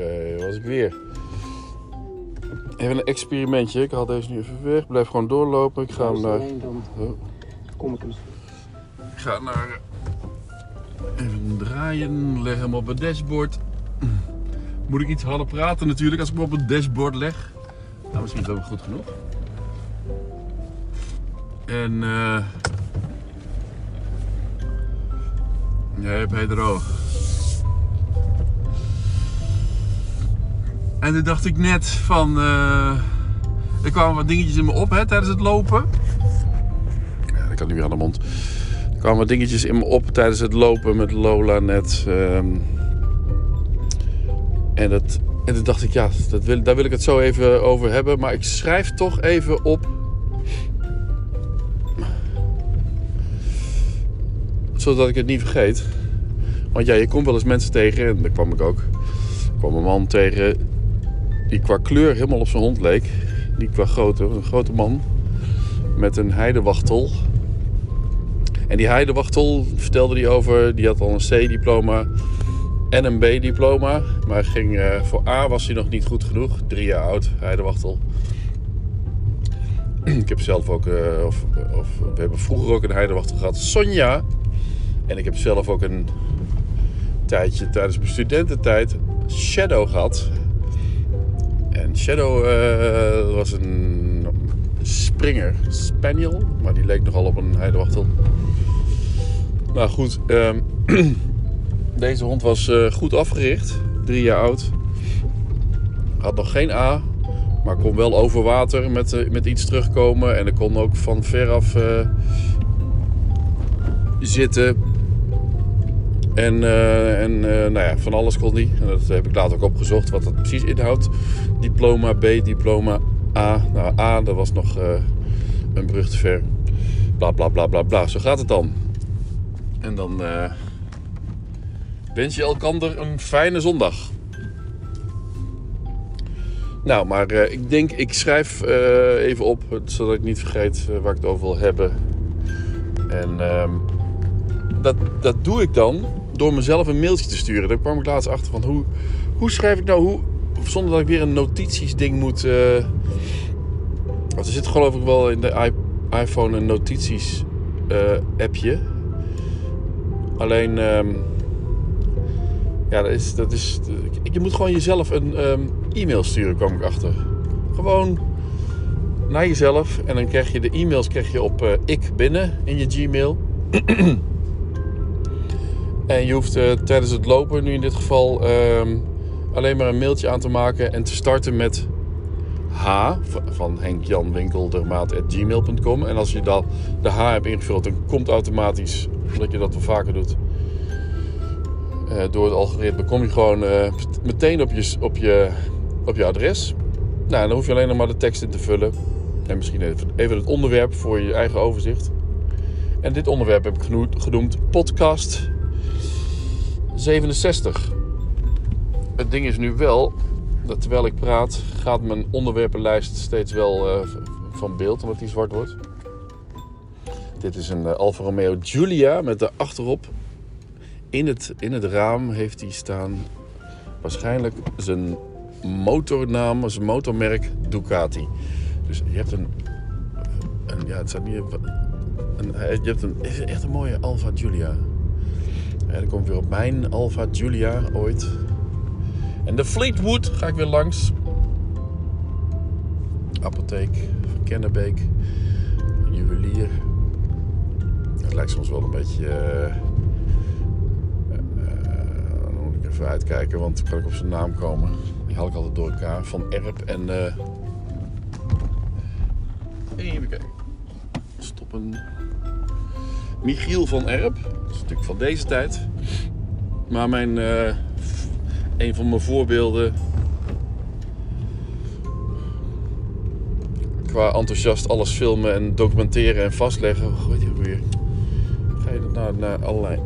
Oké, was ik weer. Even een experimentje. Ik haal deze nu even weg. Blijf gewoon doorlopen. Ik ga naar... dan Oh. kom ik misschien. Ik ga naar... Even draaien. Leg hem op het dashboard. Moet ik iets harder praten natuurlijk als ik hem op het dashboard leg. Nou, misschien is dat ook goed genoeg. En... eh Nee, bij droog. En toen dacht ik net van... eh, er kwamen wat dingetjes in me op hè, tijdens het lopen. Ja, dat kan nu weer aan de mond. Er kwamen wat dingetjes in me op tijdens het lopen met Lola net. ehm. en, dat, en toen dacht ik, ja, dat wil, daar wil ik het zo even over hebben. Maar ik schrijf toch even op. Zodat ik het niet vergeet. Want ja, je komt wel eens mensen tegen. En daar kwam ik ook. Kwam een man tegen die qua kleur helemaal op zijn hond leek. Die qua grootte, een grote man. Met een heidewachtel. En die heidewachtel vertelde hij over, die had al een C-diploma en een B-diploma. Maar ging, eh, voor A was hij nog niet goed genoeg. Drie jaar oud, heidewachtel. Ik heb zelf ook, eh, of, of we hebben vroeger ook een heidewachtel gehad, Sonja. En ik heb zelf ook een tijdje tijdens mijn studententijd Shadow gehad. Shadow eh, was een Springer Spaniel, maar die leek nogal op een heidewachtel. Maar goed, ehm, deze hond was eh, goed afgericht, drie jaar oud. Had nog geen A, maar kon wel over water met, eh, met iets terugkomen. En er kon ook van veraf zitten. En, eh, en eh, nou ja, van alles kon die. En dat heb ik later ook opgezocht wat dat precies inhoudt. Diploma B, diploma A. Nou, A, dat was nog eh, een brug te ver. Bla bla bla bla bla. Zo gaat het dan. En dan wens je elkander een fijne zondag. Nou, maar ik denk, ik schrijf even op, zodat ik niet vergeet waar ik het over wil hebben. En ehm, dat, dat doe ik dan door mezelf een mailtje te sturen. Daar kwam ik laatst achter van hoe, hoe schrijf ik nou, hoe, zonder dat ik weer een notitiesding moet. eh, want er zit geloof ik wel in de iPhone een notities eh, appje. Alleen, ehm, ja, dat is, dat is, je moet gewoon jezelf een ehm, e-mail sturen, kwam ik achter. Gewoon naar jezelf en dan krijg je de e-mails krijg je op eh, ik binnen in je Gmail. en je hoeft eh, tijdens het lopen, nu in dit geval, ehm, alleen maar een mailtje aan te maken en te starten met H van Henk Jan Winkeldermaat@gmail.com. En als je dan de H hebt ingevuld, dan komt automatisch, omdat je dat wel vaker doet, eh, door het algoritme, kom je gewoon eh, meteen op je, op, je, op adres. Nou, dan hoef je alleen nog maar de tekst in te vullen. En misschien even, het onderwerp voor je eigen overzicht. En dit onderwerp heb ik genoemd podcast 67. Het ding is nu wel dat terwijl ik praat, gaat mijn onderwerpenlijst steeds wel eh, van beeld, omdat die zwart wordt. Dit is een eh, Alfa Romeo Giulia met de achterop. In het, in het raam heeft hij staan waarschijnlijk zijn motornaam, zijn motormerk Ducati. Dus je hebt een, een ja, het staat niet, een, je hebt een, is echt een mooie Alfa Giulia. Ja, dan kom ik weer op mijn Alfa Giulia ooit. En de Fleetwood ga ik weer langs. Apotheek van Kennebeek. Juwelier. Het lijkt soms wel een beetje... eh, dan moet ik even uitkijken, want dan kan ik op zijn naam komen. Die haal ik altijd door elkaar. Van Erp en... even kijken. Stoppen. Michiel van Erp. Dat is natuurlijk van deze tijd. Maar mijn... eh, een van mijn voorbeelden qua enthousiast alles filmen en documenteren en vastleggen. Heet die ook weer? Ga je naar, naar allerlei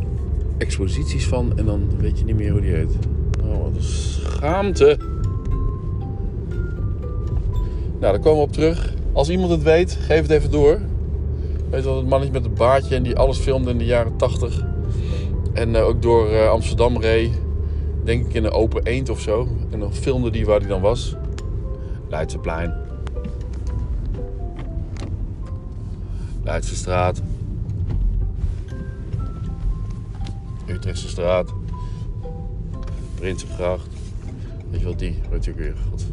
exposities van en dan weet je niet meer hoe die heet. Oh, wat een schaamte. Nou, daar komen we op terug. Als iemand het weet, geef het even door. Weet je wel, het mannetje met een baardje en die alles filmde in de jaren 80. En eh, ook door eh, Amsterdam reed. denk ik in een open eend of zo. En dan filmde die waar hij dan was. Leidseplein. Leidse straat. Utrechtse straat. Prinsengracht. Weet je wat die? Weet je weer? God.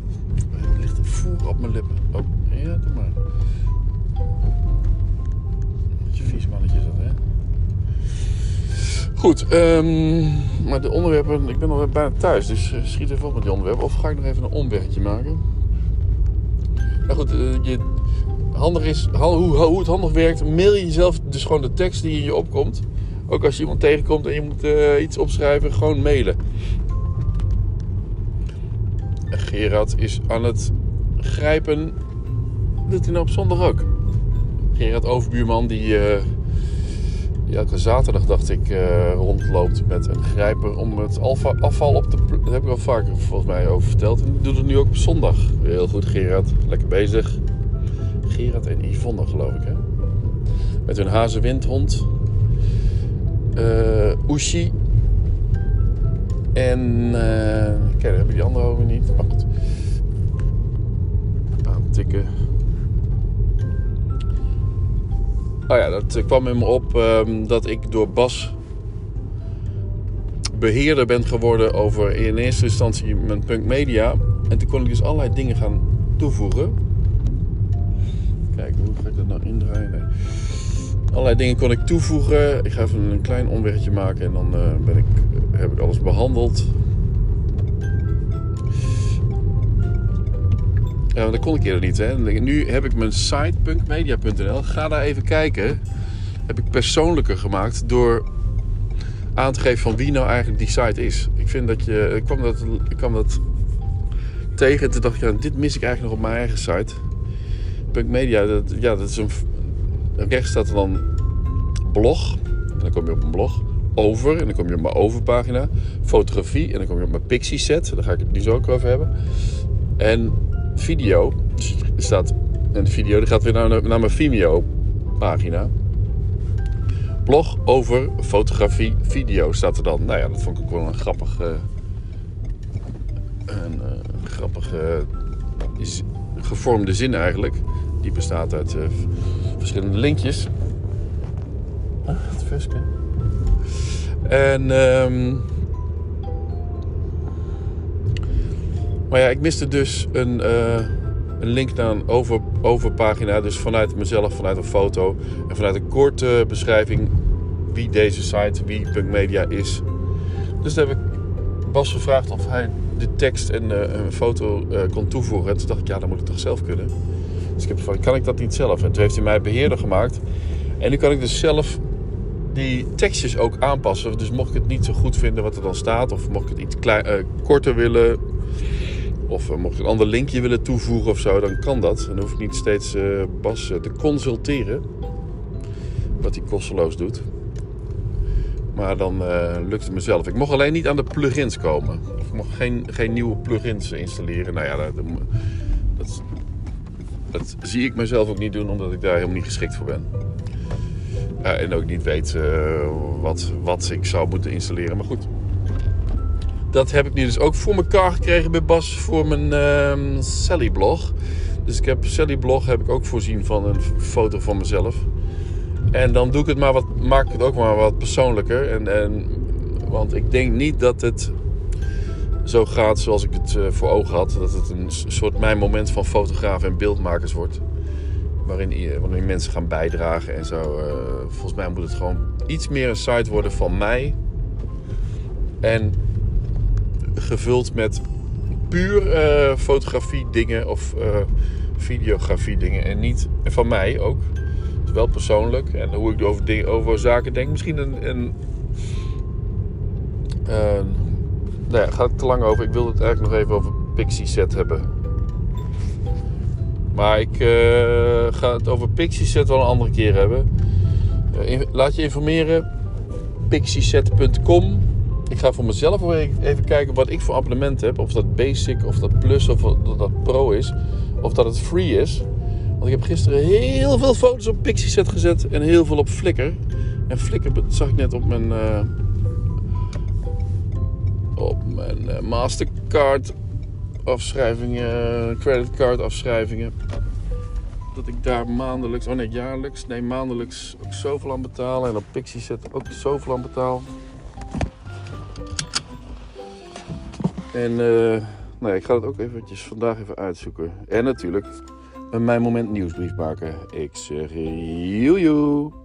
Er ligt een voer op mijn lippen. Oh, ja, doe maar. Beetje vies mannetje dat, hè? Goed, ehm, maar de onderwerpen... Ik ben al bijna thuis, dus eh, schiet even op met die onderwerpen. Of ga ik nog even een omwegje maken? Nou goed, eh, handig is, hoe, hoe het handig werkt, mail je jezelf dus gewoon de tekst die in je opkomt. Ook als je iemand tegenkomt en je moet uh, iets opschrijven, gewoon mailen. Gerard is aan het grijpen. Doet hij nou op zondag ook? Gerard Overbuurman, die, die elke zaterdag, dacht ik, uh, rondloopt met een grijper om het afval op te... Dat heb ik al vaker volgens mij over verteld. En die doet het nu ook op zondag. Heel goed, Gerard. Lekker bezig. Gerard en Yvonne, geloof ik, hè? Met hun hazenwindhond. Uh, Ushi. En uh, kijk, daar heb die andere over niet. Maar goed. Aantikken. Oh ja, dat kwam in me op um, dat ik door Bas beheerder ben geworden over in eerste instantie mijn Punk Media. En toen kon ik dus allerlei dingen gaan toevoegen. Kijk, hoe ga ik dat nou indraaien? Allerlei dingen kon ik toevoegen. Ik ga even een klein omwegje maken en dan uh, ben ik, heb ik alles behandeld. Ja, dat kon ik eerder niet. Hè. Nu heb ik mijn site punkmedia.nl. Ga daar even kijken. Heb ik persoonlijker gemaakt door aan te geven van wie nou eigenlijk die site is. Ik vind dat je. Ik kwam dat, ik kwam dat tegen en toen dacht ik, ja, dit mis ik eigenlijk nog op mijn eigen site. Punkmedia, dat, ja, dat is een. Rechts staat er dan blog. En dan kom je op een blog. Over. En dan kom je op mijn overpagina. Fotografie. En dan kom je op mijn pixie set. Daar ga ik het nu zo ook over hebben. En video. Staat een video. Die gaat weer naar, naar mijn Vimeo pagina. Blog over fotografie, video staat er dan. Nou ja, dat vond ik ook wel een grappig. Uh, een uh, grappige is gevormde zin eigenlijk. Die bestaat uit uh, verschillende linkjes. Ah, het. En. Um, maar ja, ik miste dus een, uh, een link naar een over, overpagina. Dus vanuit mezelf, vanuit een foto. En vanuit een korte beschrijving wie deze site, wie Media is. Dus toen heb ik Bas gevraagd of hij de tekst en uh, een foto uh, kon toevoegen. En toen dacht ik, ja, dat moet ik toch zelf kunnen. Dus ik heb gevraagd, kan ik dat niet zelf? En toen heeft hij mij beheerder gemaakt. En nu kan ik dus zelf die tekstjes ook aanpassen. Dus mocht ik het niet zo goed vinden wat er dan staat, of mocht ik het iets korter willen, of uh, mocht ik een ander linkje willen toevoegen of zo, dan kan dat. Dan hoef ik niet steeds uh, Bas te consulteren, wat hij kosteloos doet. Maar dan lukt het mezelf. Ik mocht alleen niet aan de plugins komen. Ik mocht geen, geen nieuwe plugins installeren. Nou ja, dat, dat, zie ik mezelf ook niet doen, omdat ik daar helemaal niet geschikt voor ben. En ook niet weet wat, wat ik zou moeten installeren. Maar goed. Dat heb ik nu dus ook voor mekaar gekregen bij Bas voor mijn uh, Sally blog. Dus ik heb Sally blog heb ik ook voorzien van een foto van mezelf. En dan doe ik het maar wat, maak ik het ook maar wat persoonlijker. En, en, want ik denk niet dat het zo gaat zoals ik het uh, voor ogen had. Dat het een soort mijn moment van fotografen en beeldmakers wordt waarin, waarin mensen gaan bijdragen en zo. Uh, volgens mij moet het gewoon iets meer een site worden van mij. En gevuld met puur uh, fotografie dingen of uh, videografie dingen. En niet van mij ook. Wel persoonlijk. En hoe ik over, dingen, over zaken denk. Misschien een... een nou ja, gaat te lang over. Ik wilde het eigenlijk nog even over Pixie Set hebben. Maar ik uh, ga het over Pixieset wel een andere keer hebben. Laat je informeren. Pixieset.com Ik ga voor mezelf even kijken wat ik voor abonnement heb. Of dat basic, of dat plus, of dat dat pro is. Of dat het free is. Want ik heb gisteren heel veel foto's op Pixieset gezet. En heel veel op Flickr. En Flickr zag ik net op mijn... Uh, op mijn eh, Mastercard afschrijvingen, creditcard afschrijvingen. Dat ik daar maandelijks, oh nee, jaarlijks, nee, maandelijks ook zoveel aan betaal. En op Pixie Set ook zoveel aan betaal. En uh, nou ik ga het ook eventjes vandaag even uitzoeken. En natuurlijk een Mijn Moment nieuwsbrief maken. Ik zeg joejoe.